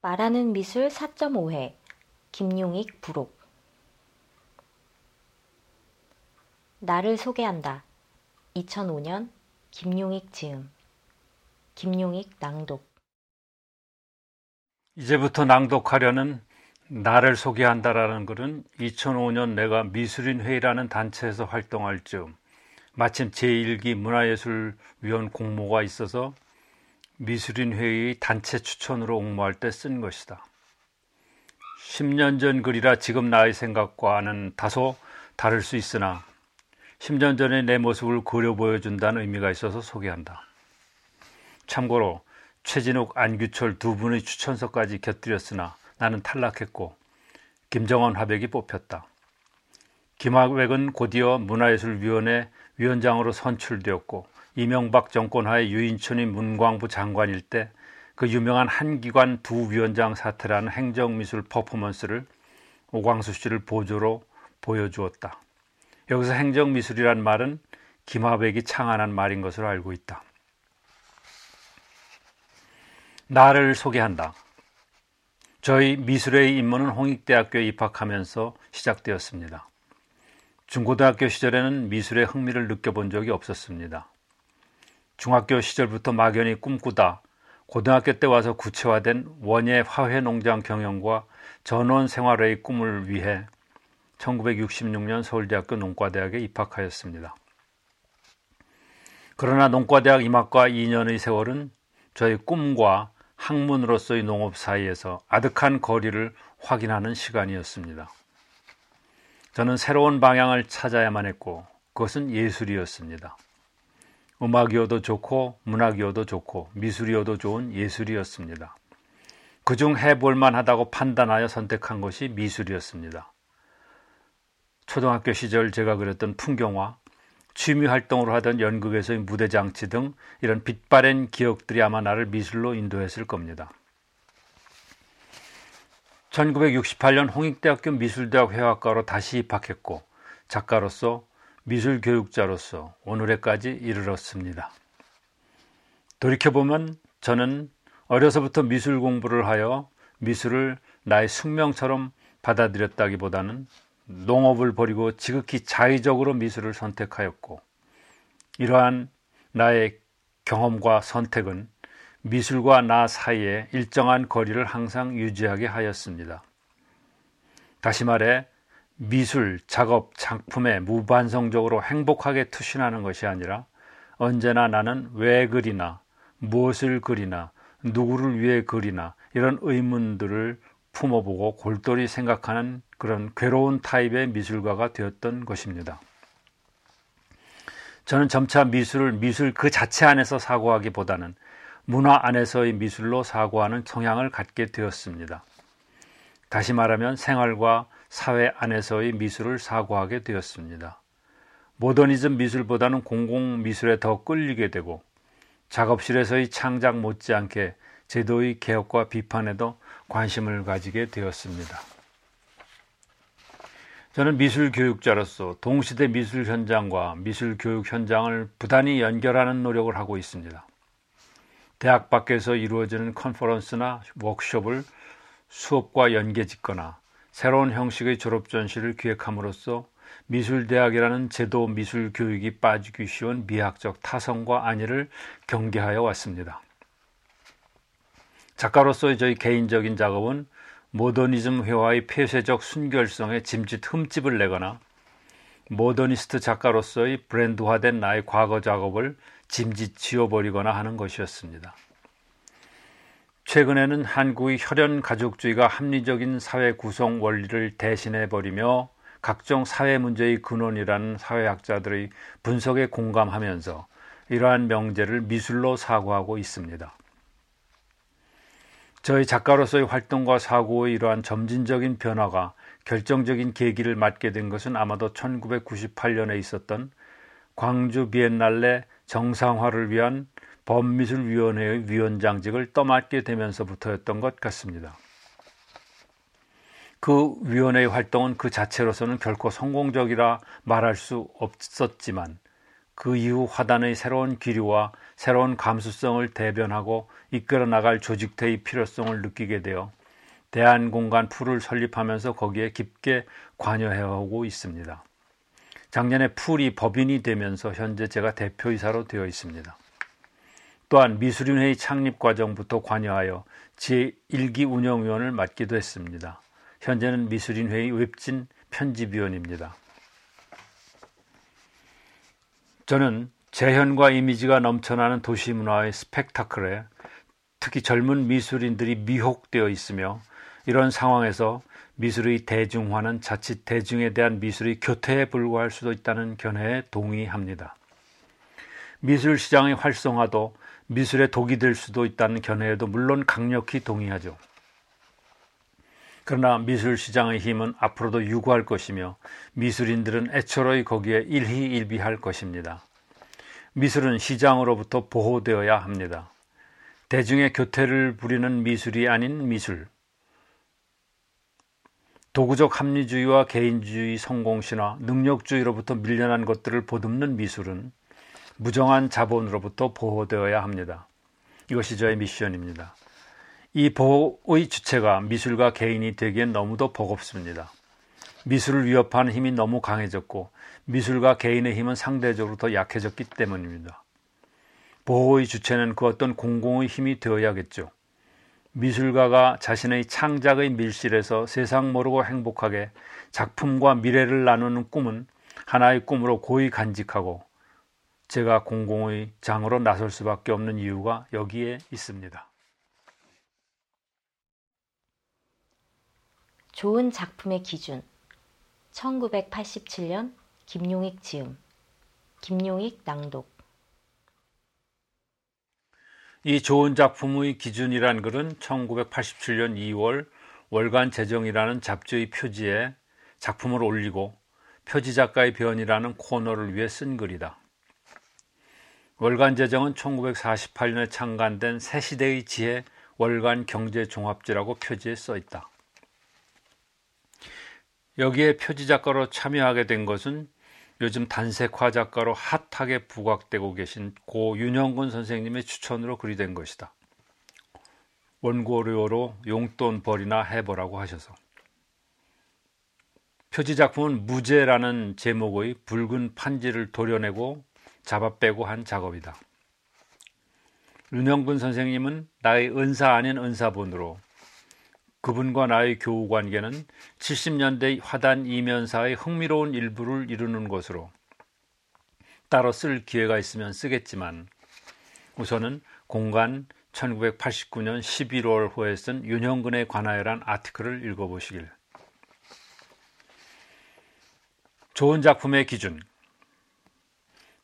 말하는 미술 4.5회 김용익 부록. 나를 소개한다. 2005년 김용익 지음. 김용익 낭독. 이제부터 낭독하려는 나를 소개한다라는 글은 2005년 내가 미술인 회의라는 단체에서 활동할 즈음 마침 제1기 문화예술위원 공모가 있어서 미술인 회의 단체 추천으로 옹모할 때 쓴 것이다. 10년 전 글이라 지금 나의 생각과는 다소 다를 수 있으나 10년 전의 내 모습을 그려 보여준다는 의미가 있어서 소개한다. 참고로 최진욱, 안규철 두 분의 추천서까지 곁들였으나 나는 탈락했고 김정원 화백이 뽑혔다. 김화백은 곧이어 문화예술위원회 위원장으로 선출되었고 이명박 정권 하에 유인촌이 문광부 장관일 때 그 유명한 한기관 두 위원장 사태라는 행정미술 퍼포먼스를 오광수 씨를 보조로 보여주었다. 여기서 행정미술이란 말은 김하백이 창안한 말인 것으로 알고 있다. 나를 소개한다. 저희 미술의 입문은 홍익대학교에 입학하면서 시작되었습니다. 중고등학교 시절에는 미술의 흥미를 느껴본 적이 없었습니다. 중학교 시절부터 막연히 꿈꾸다 고등학교 때 와서 구체화된 원예 화훼 농장 경영과 전원 생활의 꿈을 위해 1966년 서울대학교 농과대학에 입학하였습니다. 그러나 농과대학 임학과 2년의 세월은 저의 꿈과 학문으로서의 농업 사이에서 아득한 거리를 확인하는 시간이었습니다. 저는 새로운 방향을 찾아야만 했고 그것은 예술이었습니다. 음악이어도 좋고 문학이어도 좋고 미술이어도 좋은 예술이었습니다. 그중 해볼만 하다고 판단하여 선택한 것이 미술이었습니다. 초등학교 시절 제가 그렸던 풍경화, 취미 활동으로 하던 연극에서의 무대 장치 등 이런 빛바랜 기억들이 아마 나를 미술로 인도했을 겁니다. 1968년 홍익대학교 미술대학 회화과로 다시 입학했고 작가로서 미술 교육자로서 오늘에까지 이르렀습니다. 돌이켜보면 저는 어려서부터 미술 공부를 하여 미술을 나의 숙명처럼 받아들였다기보다는 농업을 버리고 지극히 자의적으로 미술을 선택하였고 이러한 나의 경험과 선택은 미술과 나 사이에 일정한 거리를 항상 유지하게 하였습니다. 다시 말해 미술, 작업, 작품에 무반성적으로 행복하게 투신하는 것이 아니라 언제나 나는 왜 그리나, 무엇을 그리나, 누구를 위해 그리나 이런 의문들을 품어보고 골똘히 생각하는 그런 괴로운 타입의 미술가가 되었던 것입니다. 저는 점차 미술을 미술 그 자체 안에서 사고하기보다는 문화 안에서의 미술로 사고하는 성향을 갖게 되었습니다. 다시 말하면 생활과 사회 안에서의 미술을 사고하게 되었습니다. 모더니즘 미술보다는 공공 미술에 더 끌리게 되고 작업실에서의 창작 못지않게 제도의 개혁과 비판에도 관심을 가지게 되었습니다. 저는 미술 교육자로서 동시대 미술 현장과 미술 교육 현장을 부단히 연결하는 노력을 하고 있습니다. 대학 밖에서 이루어지는 컨퍼런스나 워크숍을 수업과 연계 짓거나 새로운 형식의 졸업 전시를 기획함으로써 미술대학이라는 제도 미술 교육이 빠지기 쉬운 미학적 타성과 안위를 경계하여 왔습니다. 작가로서의 저희 개인적인 작업은 모더니즘 회화의 폐쇄적 순결성에 짐짓 흠집을 내거나 모더니스트 작가로서의 브랜드화된 나의 과거 작업을 짐짓 지워버리거나 하는 것이었습니다. 최근에는 한국의 혈연 가족주의가 합리적인 사회 구성 원리를 대신해 버리며 각종 사회 문제의 근원이라는 사회학자들의 분석에 공감하면서 이러한 명제를 미술로 사고하고 있습니다. 저희 작가로서의 활동과 사고의 이러한 점진적인 변화가 결정적인 계기를 맞게 된 것은 아마도 1998년에 있었던 광주 비엔날레 정상화를 위한 범미술위원회의 위원장직을 떠맡게 되면서부터였던 것 같습니다. 그 위원회의 활동은 그 자체로서는 결코 성공적이라 말할 수 없었지만 그 이후 화단의 새로운 기류와 새로운 감수성을 대변하고 이끌어 나갈 조직태의 필요성을 느끼게 되어 대한공간 풀을 설립하면서 거기에 깊게 관여해오고 있습니다. 작년에 풀이 법인이 되면서 현재 제가 대표이사로 되어 있습니다. 또한 미술인회의 창립 과정부터 관여하여 제1기 운영위원을 맡기도 했습니다. 현재는 미술인회의 웹진 편집위원입니다. 저는 재현과 이미지가 넘쳐나는 도시 문화의 스펙타클에 특히 젊은 미술인들이 미혹되어 있으며 이런 상황에서 미술의 대중화는 자칫 대중에 대한 미술의 교태에 불과할 수도 있다는 견해에 동의합니다. 미술 시장의 활성화도 미술의 독이 될 수도 있다는 견해에도 물론 강력히 동의하죠. 그러나 미술 시장의 힘은 앞으로도 유구할 것이며 미술인들은 애초로이 거기에 일희일비할 것입니다. 미술은 시장으로부터 보호되어야 합니다. 대중의 교태를 부리는 미술이 아닌 미술. 도구적 합리주의와 개인주의 성공신화, 능력주의로부터 밀려난 것들을 보듬는 미술은 무정한 자본으로부터 보호되어야 합니다. 이것이 저의 미션입니다. 이 보호의 주체가 미술가 개인이 되기엔 너무도 버겁습니다. 미술을 위협하는 힘이 너무 강해졌고 미술가 개인의 힘은 상대적으로 더 약해졌기 때문입니다. 보호의 주체는 그 어떤 공공의 힘이 되어야겠죠. 미술가가 자신의 창작의 밀실에서 세상 모르고 행복하게 작품과 미래를 나누는 꿈은 하나의 꿈으로 고이 간직하고 제가 공공의 장으로 나설 수밖에 없는 이유가 여기에 있습니다. 좋은 작품의 기준 1987년 김용익 지음 김용익 낭독 이 좋은 작품의 기준이란 글은 1987년 2월 월간 재정이라는 잡지의 표지에 작품을 올리고 표지 작가의 변이라는 코너를 위해 쓴 글이다. 월간 재정은 1948년에 창간된 새 시대의 지혜 월간 경제 종합지라고 표지에 써 있다. 여기에 표지 작가로 참여하게 된 것은 요즘 단색화 작가로 핫하게 부각되고 계신 고 윤형근 선생님의 추천으로 글이 된 것이다. 원고료로 용돈 벌이나 해보라고 하셔서. 표지 작품은 무죄라는 제목의 붉은 판지를 도려내고 잡아 빼고 한 작업이다. 윤형근 선생님은 나의 은사 아닌 은사본으로 그분과 나의 교우 관계는 70년대 화단 이면사의 흥미로운 일부를 이루는 것으로 따로 쓸 기회가 있으면 쓰겠지만 우선은 공간 1989년 11월 호에 쓴 윤형근에 관하여란 아티클을 읽어보시길. 좋은 작품의 기준.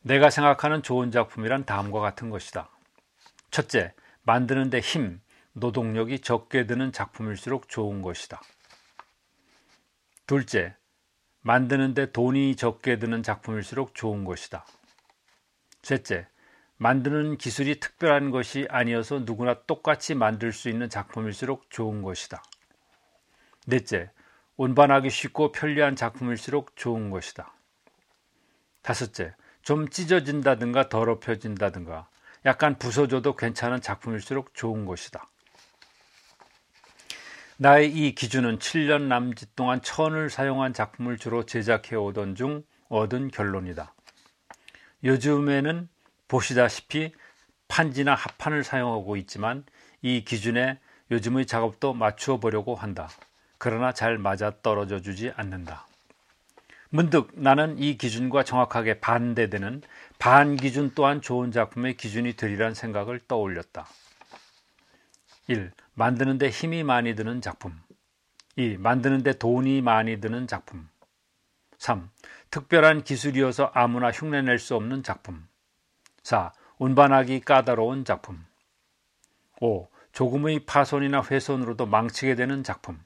내가 생각하는 좋은 작품이란 다음과 같은 것이다. 첫째, 만드는데 힘, 노동력이 적게 드는 작품일수록 좋은 것이다. 둘째, 만드는데 돈이 적게 드는 작품일수록 좋은 것이다. 셋째, 만드는 기술이 특별한 것이 아니어서 누구나 똑같이 만들 수 있는 작품일수록 좋은 것이다. 넷째, 운반하기 쉽고 편리한 작품일수록 좋은 것이다. 다섯째, 좀 찢어진다든가 더럽혀진다든가 약간 부서져도 괜찮은 작품일수록 좋은 것이다. 나의 이 기준은 7년 남짓 동안 천을 사용한 작품을 주로 제작해 오던 중 얻은 결론이다. 요즘에는 보시다시피 판지나 합판을 사용하고 있지만 이 기준에 요즘의 작업도 맞추어 보려고 한다. 그러나 잘 맞아 떨어져 주지 않는다. 문득 나는 이 기준과 정확하게 반대되는 반기준 또한 좋은 작품의 기준이 되리란 생각을 떠올렸다. 1. 만드는데 힘이 많이 드는 작품 2. 만드는데 돈이 많이 드는 작품 3. 특별한 기술이어서 아무나 흉내낼 수 없는 작품 4. 운반하기 까다로운 작품 5. 조금의 파손이나 훼손으로도 망치게 되는 작품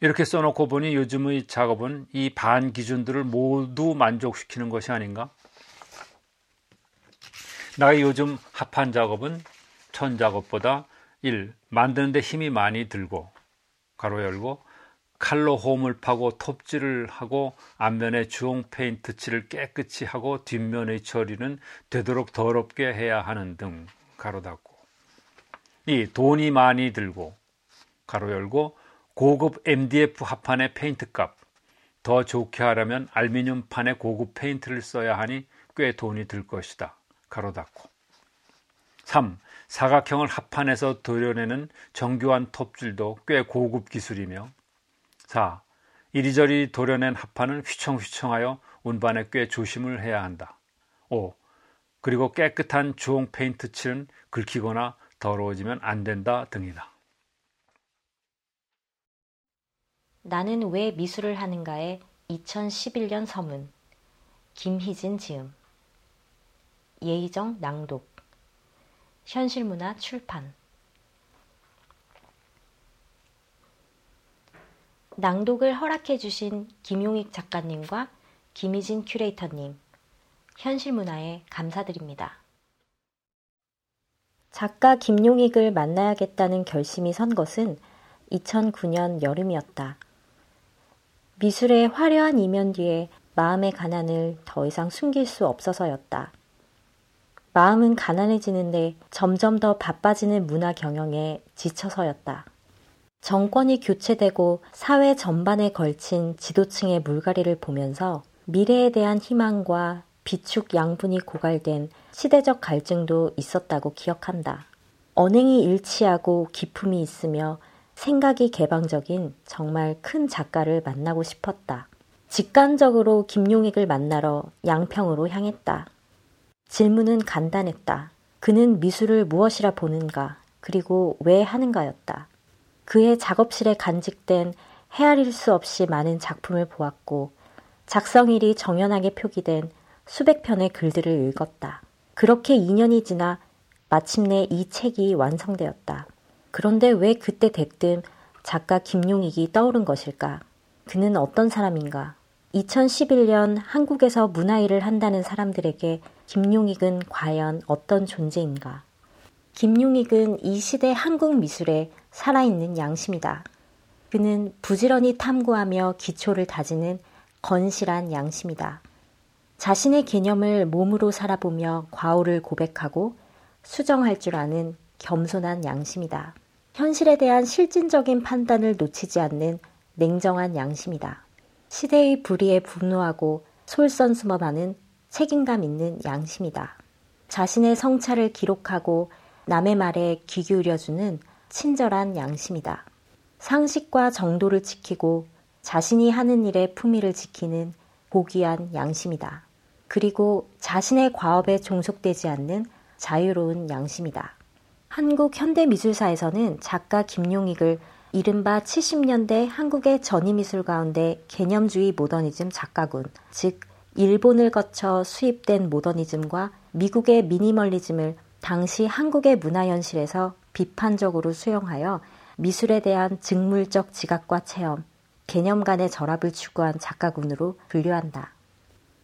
이렇게 써놓고 보니 요즘의 작업은 이 반 기준들을 모두 만족시키는 것이 아닌가? 나의 요즘 합판 작업은 천 작업보다 1. 만드는데 힘이 많이 들고 가로 열고 칼로 홈을 파고 톱질을 하고 앞면에 주홍 페인트 칠을 깨끗이 하고 뒷면의 처리는 되도록 더럽게 해야 하는 등 가로 닫고 이 돈이 많이 들고 괄호 열고 고급 MDF 합판의 페인트 값 더 좋게 하려면 알미늄 판에 고급 페인트를 써야 하니 꽤 돈이 들 것이다. 괄호 닫고 3. 사각형을 합판에서 도려내는 정교한 톱질도 꽤 고급 기술이며 4. 이리저리 도려낸 합판은 휘청휘청하여 운반에 꽤 조심을 해야 한다. 5. 그리고 깨끗한 주홍 페인트 칠은 긁히거나 더러워지면 안 된다 등이다. 나는 왜 미술을 하는가의 2011년 서문 김희진 지음 예의정 낭독 현실문화 출판 낭독을 허락해 주신 김용익 작가님과 김희진 큐레이터님 현실문화에 감사드립니다. 작가 김용익을 만나야겠다는 결심이 선 것은 2009년 여름이었다. 미술의 화려한 이면 뒤에 마음의 가난을 더 이상 숨길 수 없어서였다. 마음은 가난해지는데 점점 더 바빠지는 문화 경영에 지쳐서였다. 정권이 교체되고 사회 전반에 걸친 지도층의 물갈이를 보면서 미래에 대한 희망과 비축 양분이 고갈된 시대적 갈증도 있었다고 기억한다. 언행이 일치하고 기품이 있으며 생각이 개방적인 정말 큰 작가를 만나고 싶었다. 직관적으로 김용익을 만나러 양평으로 향했다. 질문은 간단했다. 그는 미술을 무엇이라 보는가, 그리고 왜 하는가였다. 그의 작업실에 간직된 헤아릴 수 없이 많은 작품을 보았고, 작성일이 정연하게 표기된 수백 편의 글들을 읽었다. 그렇게 2년이 지나 마침내 이 책이 완성되었다. 그런데 왜 그때 대뜸 작가 김용익이 떠오른 것일까? 그는 어떤 사람인가? 2011년 한국에서 문화일을 한다는 사람들에게 김용익은 과연 어떤 존재인가? 김용익은 이 시대 한국 미술의 살아있는 양심이다. 그는 부지런히 탐구하며 기초를 다지는 건실한 양심이다. 자신의 개념을 몸으로 살아보며 과오를 고백하고 수정할 줄 아는 겸손한 양심이다. 현실에 대한 실질적인 판단을 놓치지 않는 냉정한 양심이다. 시대의 불의에 분노하고 솔선수범하는 책임감 있는 양심이다. 자신의 성찰을 기록하고 남의 말에 귀 기울여주는 친절한 양심이다. 상식과 정도를 지키고 자신이 하는 일의 품위를 지키는 고귀한 양심이다. 그리고 자신의 과업에 종속되지 않는 자유로운 양심이다. 한국 현대미술사에서는 작가 김용익을 이른바 70년대 한국의 전위미술 가운데 개념주의 모더니즘 작가군, 즉 일본을 거쳐 수입된 모더니즘과 미국의 미니멀리즘을 당시 한국의 문화현실에서 비판적으로 수용하여 미술에 대한 직물적 지각과 체험, 개념 간의 결합을 추구한 작가군으로 분류한다.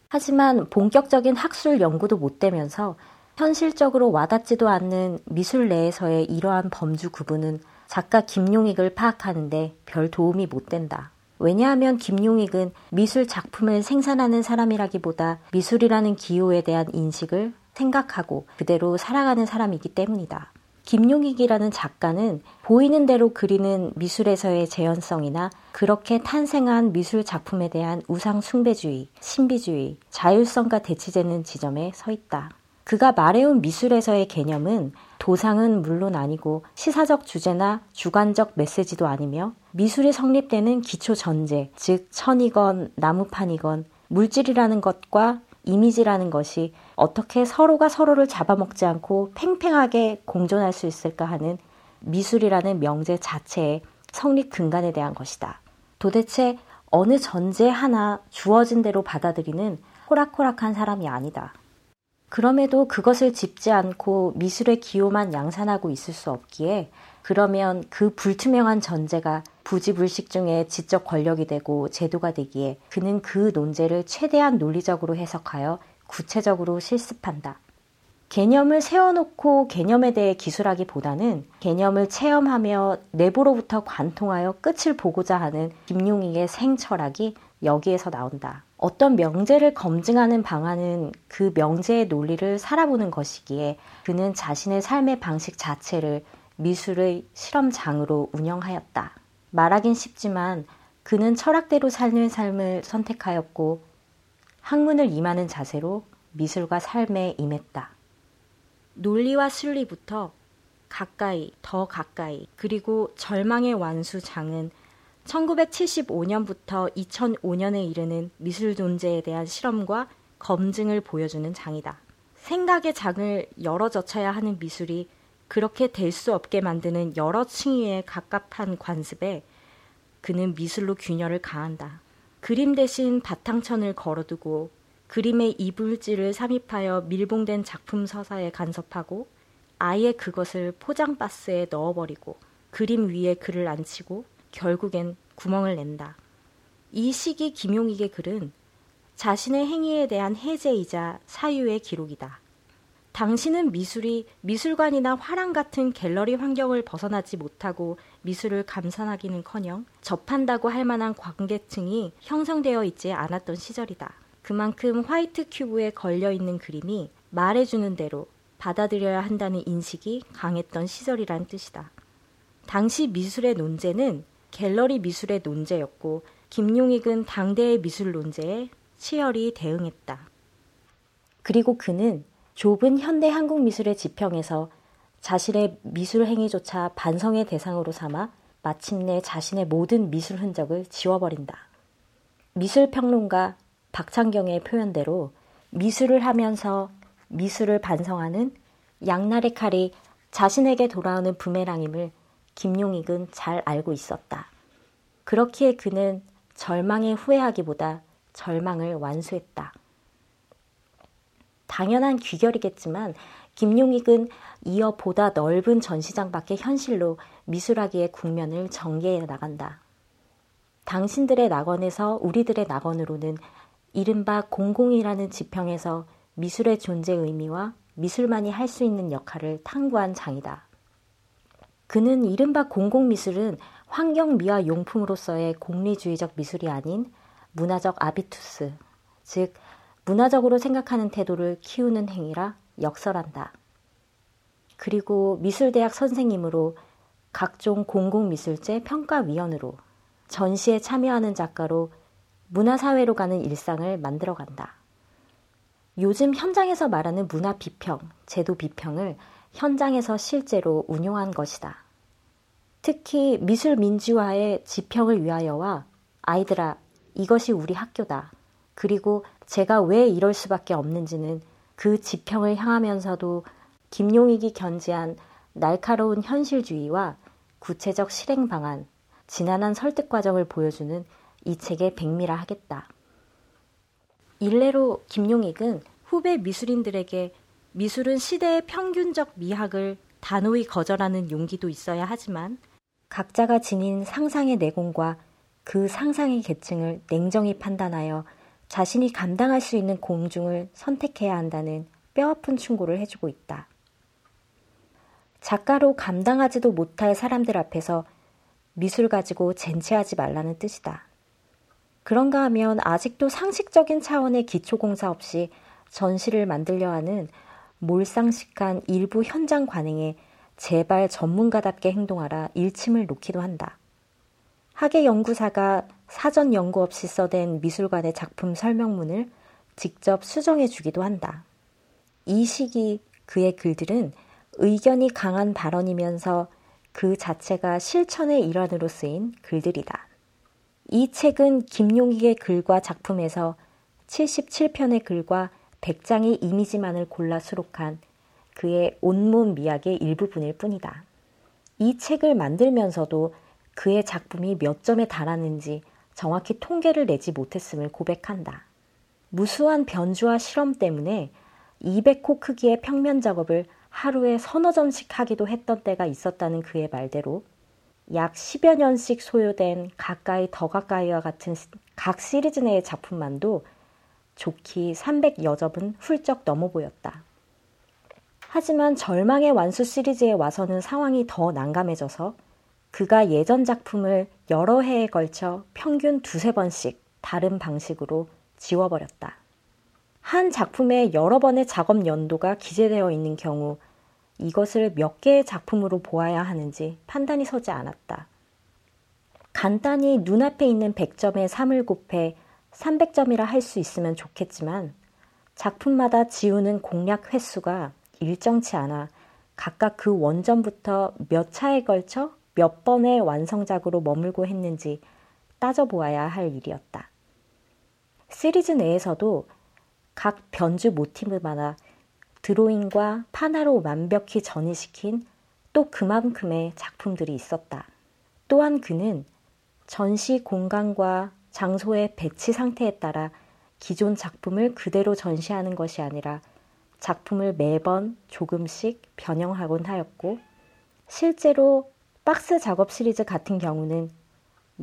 하지만 본격적인 학술 연구도 못 되면서 현실적으로 와닿지도 않는 미술 내에서의 이러한 범주 구분은 작가 김용익을 파악하는데 별 도움이 못 된다. 왜냐하면 김용익은 미술 작품을 생산하는 사람이라기보다 미술이라는 기호에 대한 인식을 생각하고 그대로 살아가는 사람이기 때문이다. 김용익이라는 작가는 보이는 대로 그리는 미술에서의 재현성이나 그렇게 탄생한 미술 작품에 대한 우상 숭배주의, 신비주의, 자율성과 대치되는 지점에 서 있다. 그가 말해온 미술에서의 개념은 도상은 물론 아니고 시사적 주제나 주관적 메시지도 아니며 미술이 성립되는 기초 전제, 즉 천이건 나무판이건 물질이라는 것과 이미지라는 것이 어떻게 서로가 서로를 잡아먹지 않고 팽팽하게 공존할 수 있을까 하는 미술이라는 명제 자체의 성립 근간에 대한 것이다. 도대체 어느 전제 하나 주어진 대로 받아들이는 호락호락한 사람이 아니다. 그럼에도 그것을 짚지 않고 미술의 기호만 양산하고 있을 수 없기에 그러면 그 불투명한 전제가 부지불식 중에 지적 권력이 되고 제도가 되기에 그는 그 논제를 최대한 논리적으로 해석하여 구체적으로 실습한다. 개념을 세워놓고 개념에 대해 기술하기보다는 개념을 체험하며 내부로부터 관통하여 끝을 보고자 하는 김용익의 생철학이 여기에서 나온다. 어떤 명제를 검증하는 방안은 그 명제의 논리를 살아보는 것이기에 그는 자신의 삶의 방식 자체를 미술의 실험장으로 운영하였다. 말하긴 쉽지만 그는 철학대로 사는 삶을 선택하였고 학문을 임하는 자세로 미술과 삶에 임했다. 논리와 순리부터 가까이, 더 가까이, 그리고 절망의 완수 장은 1975년부터 2005년에 이르는 미술 존재에 대한 실험과 검증을 보여주는 장이다. 생각의 장을 열어 젖혀야 하는 미술이 그렇게 될 수 없게 만드는 여러 층위의 갑갑한 관습에 그는 미술로 균열을 가한다. 그림 대신 바탕천을 걸어두고 그림의 이불질을 삽입하여 밀봉된 작품 서사에 간섭하고 아예 그것을 포장박스에 넣어버리고 그림 위에 글을 앉히고 결국엔 구멍을 낸다. 이 시기 김용익의 글은 자신의 행위에 대한 해제이자 사유의 기록이다. 당신은 미술이 미술관이나 화랑 같은 갤러리 환경을 벗어나지 못하고 미술을 감상하기는 커녕 접한다고 할 만한 관객층이 형성되어 있지 않았던 시절이다. 그만큼 화이트 큐브에 걸려 있는 그림이 말해주는 대로 받아들여야 한다는 인식이 강했던 시절이란 뜻이다. 당시 미술의 논제는 갤러리 미술의 논제였고 김용익은 당대의 미술 논제에 치열히 대응했다. 그리고 그는 좁은 현대 한국 미술의 지평에서 자신의 미술 행위조차 반성의 대상으로 삼아 마침내 자신의 모든 미술 흔적을 지워버린다. 미술 평론가 박창경의 표현대로 미술을 하면서 미술을 반성하는 양날의 칼이 자신에게 돌아오는 부메랑임을 김용익은 잘 알고 있었다. 그렇기에 그는 절망에 후회하기보다 절망을 완수했다. 당연한 귀결이겠지만 김용익은 이어 보다 넓은 전시장 밖의 현실로 미술학의 국면을 전개해 나간다. 당신들의 낙원에서 우리들의 낙원으로는 이른바 공공이라는 지평에서 미술의 존재 의미와 미술만이 할 수 있는 역할을 탐구한 장이다. 그는 이른바 공공미술은 환경미화 용품으로서의 공리주의적 미술이 아닌 문화적 아비투스, 즉 문화적으로 생각하는 태도를 키우는 행위라 역설한다. 그리고 미술대학 선생님으로 각종 공공미술제 평가위원으로 전시에 참여하는 작가로 문화사회로 가는 일상을 만들어 간다. 요즘 현장에서 말하는 문화 비평, 제도 비평을 현장에서 실제로 운용한 것이다. 특히 미술 민주화의 지평을 위하여와 아이들아, 이것이 우리 학교다. 그리고 제가 왜 이럴 수밖에 없는지는 그 지평을 향하면서도 김용익이 견지한 날카로운 현실주의와 구체적 실행 방안, 지난한 설득 과정을 보여주는 이 책의 백미라 하겠다. 일례로 김용익은 후배 미술인들에게 미술은 시대의 평균적 미학을 단호히 거절하는 용기도 있어야 하지만 각자가 지닌 상상의 내공과 그 상상의 계층을 냉정히 판단하여 자신이 감당할 수 있는 공중을 선택해야 한다는 뼈아픈 충고를 해주고 있다. 작가로 감당하지도 못할 사람들 앞에서 미술 가지고 젠체하지 말라는 뜻이다. 그런가 하면 아직도 상식적인 차원의 기초공사 없이 전시를 만들려 하는 몰상식한 일부 현장 관행에 제발 전문가답게 행동하라 일침을 놓기도 한다. 학예 연구사가 사전 연구 없이 써댄 미술관의 작품 설명문을 직접 수정해 주기도 한다. 이 시기 그의 글들은 의견이 강한 발언이면서 그 자체가 실천의 일환으로 쓰인 글들이다. 이 책은 김용익의 글과 작품에서 77편의 글과 100장의 이미지만을 골라 수록한 그의 온몸 미학의 일부분일 뿐이다. 이 책을 만들면서도 그의 작품이 몇 점에 달하는지 정확히 통계를 내지 못했음을 고백한다. 무수한 변주와 실험 때문에 200호 크기의 평면 작업을 하루에 서너 점씩 하기도 했던 때가 있었다는 그의 말대로 약 10여 년씩 소요된 가까이 더 가까이와 같은 각 시리즈 내의 작품만도 좋기 300여 접은 훌쩍 넘어 보였다. 하지만 절망의 완수 시리즈에 와서는 상황이 더 난감해져서 그가 예전 작품을 여러 해에 걸쳐 평균 두세 번씩 다른 방식으로 지워버렸다. 한 작품에 여러 번의 작업 연도가 기재되어 있는 경우 이것을 몇 개의 작품으로 보아야 하는지 판단이 서지 않았다. 간단히 눈앞에 있는 100점에 3을 곱해 300점이라 할 수 있으면 좋겠지만 작품마다 지우는 공략 횟수가 일정치 않아 각각 그 원전부터 몇 차에 걸쳐 몇 번의 완성작으로 머물고 했는지 따져보아야 할 일이었다. 시리즈 내에서도 각 변주 모티브마다 드로잉과 판화로 완벽히 전이시킨 또 그만큼의 작품들이 있었다. 또한 그는 전시 공간과 장소의 배치 상태에 따라 기존 작품을 그대로 전시하는 것이 아니라 작품을 매번 조금씩 변형하곤 하였고 실제로 박스 작업 시리즈 같은 경우는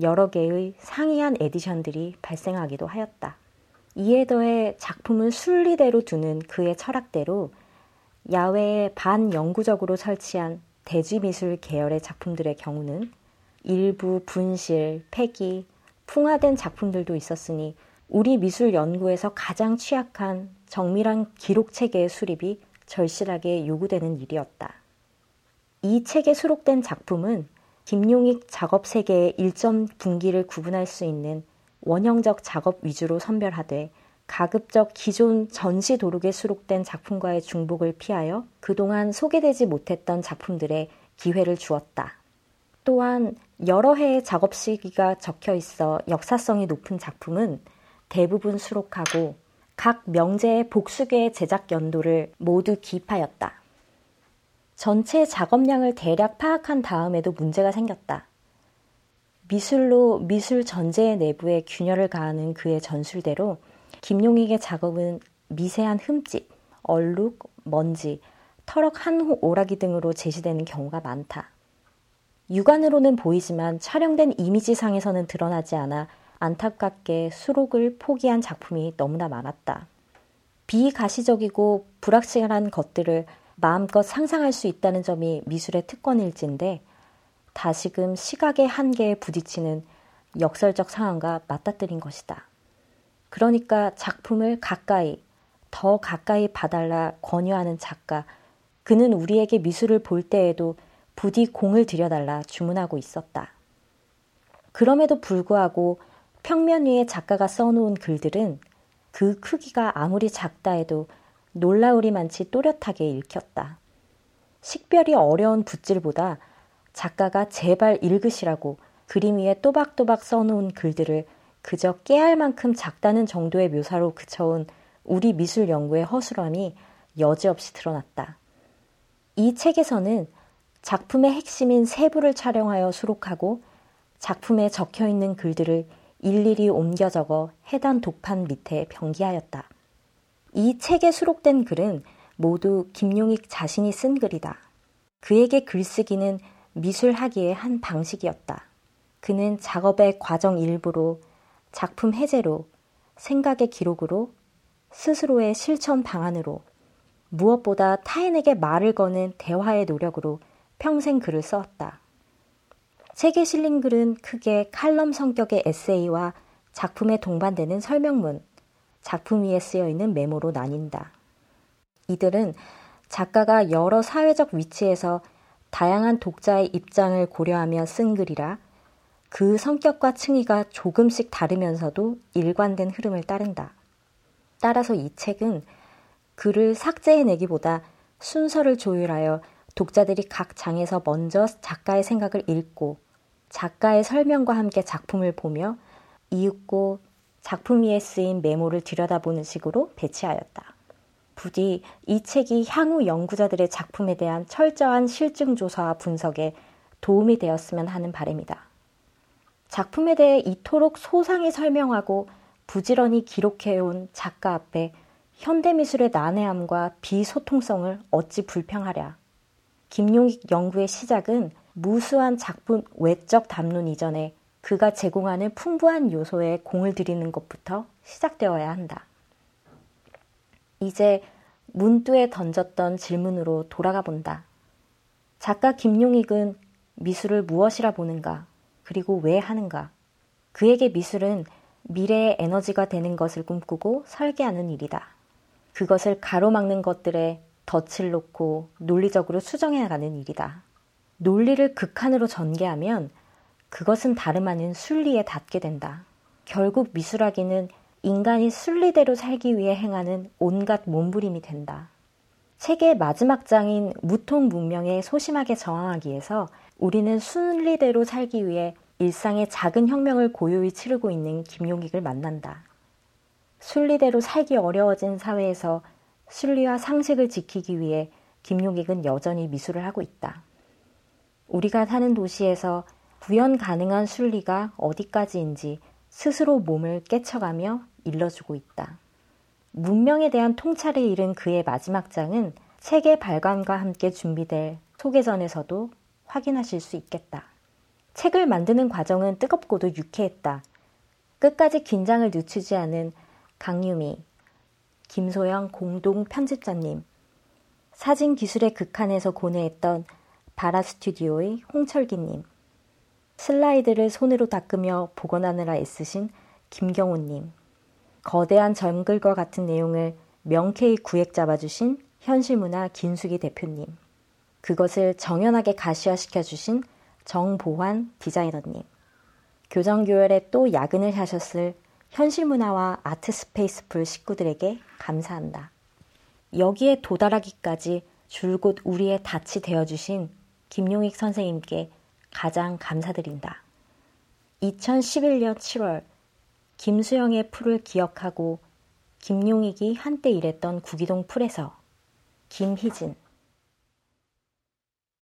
여러 개의 상이한 에디션들이 발생하기도 하였다. 이에 더해 작품을 순리대로 두는 그의 철학대로 야외에 반영구적으로 설치한 대지미술 계열의 작품들의 경우는 일부 분실, 폐기, 풍화된 작품들도 있었으니 우리 미술 연구에서 가장 취약한 정밀한 기록 체계의 수립이 절실하게 요구되는 일이었다. 이 책에 수록된 작품은 김용익 작업 세계의 일점 분기를 구분할 수 있는 원형적 작업 위주로 선별하되 가급적 기존 전시 도록에 수록된 작품과의 중복을 피하여 그동안 소개되지 못했던 작품들의 기회를 주었다. 또한 여러 해의 작업 시기가 적혀 있어 역사성이 높은 작품은 대부분 수록하고 각 명제의 복수계의 제작 연도를 모두 기입하였다. 전체 작업량을 대략 파악한 다음에도 문제가 생겼다. 미술로 미술 전제의 내부에 균열을 가하는 그의 전술대로 김용익의 작업은 미세한 흠집, 얼룩, 먼지, 터럭 한호 오라기 등으로 제시되는 경우가 많다. 육안으로는 보이지만 촬영된 이미지상에서는 드러나지 않아 안타깝게 수록을 포기한 작품이 너무나 많았다. 비가시적이고 불확실한 것들을 마음껏 상상할 수 있다는 점이 미술의 특권일진데 다시금 시각의 한계에 부딪히는 역설적 상황과 맞닥뜨린 것이다. 그러니까 작품을 가까이, 더 가까이 봐달라 권유하는 작가, 그는 우리에게 미술을 볼 때에도 부디 공을 들여달라 주문하고 있었다. 그럼에도 불구하고 평면 위에 작가가 써놓은 글들은 그 크기가 아무리 작다 해도 놀라우리만치 또렷하게 읽혔다. 식별이 어려운 붓질보다 작가가 제발 읽으시라고 그림 위에 또박또박 써놓은 글들을 그저 깨알 만큼 작다는 정도의 묘사로 그쳐온 우리 미술 연구의 허술함이 여지없이 드러났다. 이 책에서는 작품의 핵심인 세부를 촬영하여 수록하고 작품에 적혀 있는 글들을 일일이 옮겨 적어 해당 독판 밑에 병기하였다. 이 책에 수록된 글은 모두 김용익 자신이 쓴 글이다. 그에게 글쓰기는 미술하기의 한 방식이었다. 그는 작업의 과정 일부로, 작품 해제로, 생각의 기록으로, 스스로의 실천 방안으로, 무엇보다 타인에게 말을 거는 대화의 노력으로 평생 글을 썼다. 책에 실린 글은 크게 칼럼 성격의 에세이와 작품에 동반되는 설명문, 작품 위에 쓰여 있는 메모로 나뉜다. 이들은 작가가 여러 사회적 위치에서 다양한 독자의 입장을 고려하며 쓴 글이라 그 성격과 층위가 조금씩 다르면서도 일관된 흐름을 따른다. 따라서 이 책은 글을 삭제해내기보다 순서를 조율하여 독자들이 각 장에서 먼저 작가의 생각을 읽고 작가의 설명과 함께 작품을 보며 이윽고 작품 위에 쓰인 메모를 들여다보는 식으로 배치하였다. 부디 이 책이 향후 연구자들의 작품에 대한 철저한 실증 조사와 분석에 도움이 되었으면 하는 바람이다. 작품에 대해 이토록 소상히 설명하고 부지런히 기록해온 작가 앞에 현대미술의 난해함과 비소통성을 어찌 불평하랴. 김용익 연구의 시작은 무수한 작품 외적 담론 이전에 그가 제공하는 풍부한 요소에 공을 들이는 것부터 시작되어야 한다. 이제 문두에 던졌던 질문으로 돌아가 본다. 작가 김용익은 미술을 무엇이라 보는가, 그리고 왜 하는가. 그에게 미술은 미래의 에너지가 되는 것을 꿈꾸고 설계하는 일이다. 그것을 가로막는 것들에 덫을 놓고 논리적으로 수정해 나가는 일이다. 논리를 극한으로 전개하면 그것은 다름 아닌 순리에 닿게 된다. 결국 미술하기는 인간이 순리대로 살기 위해 행하는 온갖 몸부림이 된다. 책의 마지막 장인 무통 문명에 소심하게 저항하기 위해서 우리는 순리대로 살기 위해 일상의 작은 혁명을 고요히 치르고 있는 김용익을 만난다. 순리대로 살기 어려워진 사회에서 순리와 상식을 지키기 위해 김용익은 여전히 미술을 하고 있다. 우리가 사는 도시에서 구현 가능한 순리가 어디까지인지 스스로 몸을 깨쳐가며 일러주고 있다. 문명에 대한 통찰을 잃은 그의 마지막 장은 책의 발간과 함께 준비될 소개전에서도 확인하실 수 있겠다. 책을 만드는 과정은 뜨겁고도 유쾌했다. 끝까지 긴장을 늦추지 않은 강유미, 김소영 공동 편집자님, 사진 기술의 극한에서 고뇌했던 바라 스튜디오의 홍철기님, 슬라이드를 손으로 닦으며 복원하느라 애쓰신 김경호님, 거대한 정글과 같은 내용을 명쾌히 구획 잡아주신 현실문화 김수기 대표님, 그것을 정연하게 가시화시켜 주신 정보환 디자이너님, 교정교열에 또 야근을 하셨을 현실문화와 아트스페이스풀 식구들에게 감사한다. 여기에 도달하기까지 줄곧 우리의 닻이 되어주신 김용익 선생님께 가장 감사드린다. 2011년 7월 김수영의 풀을 기억하고 김용익이 한때 일했던 구기동 풀에서 김희진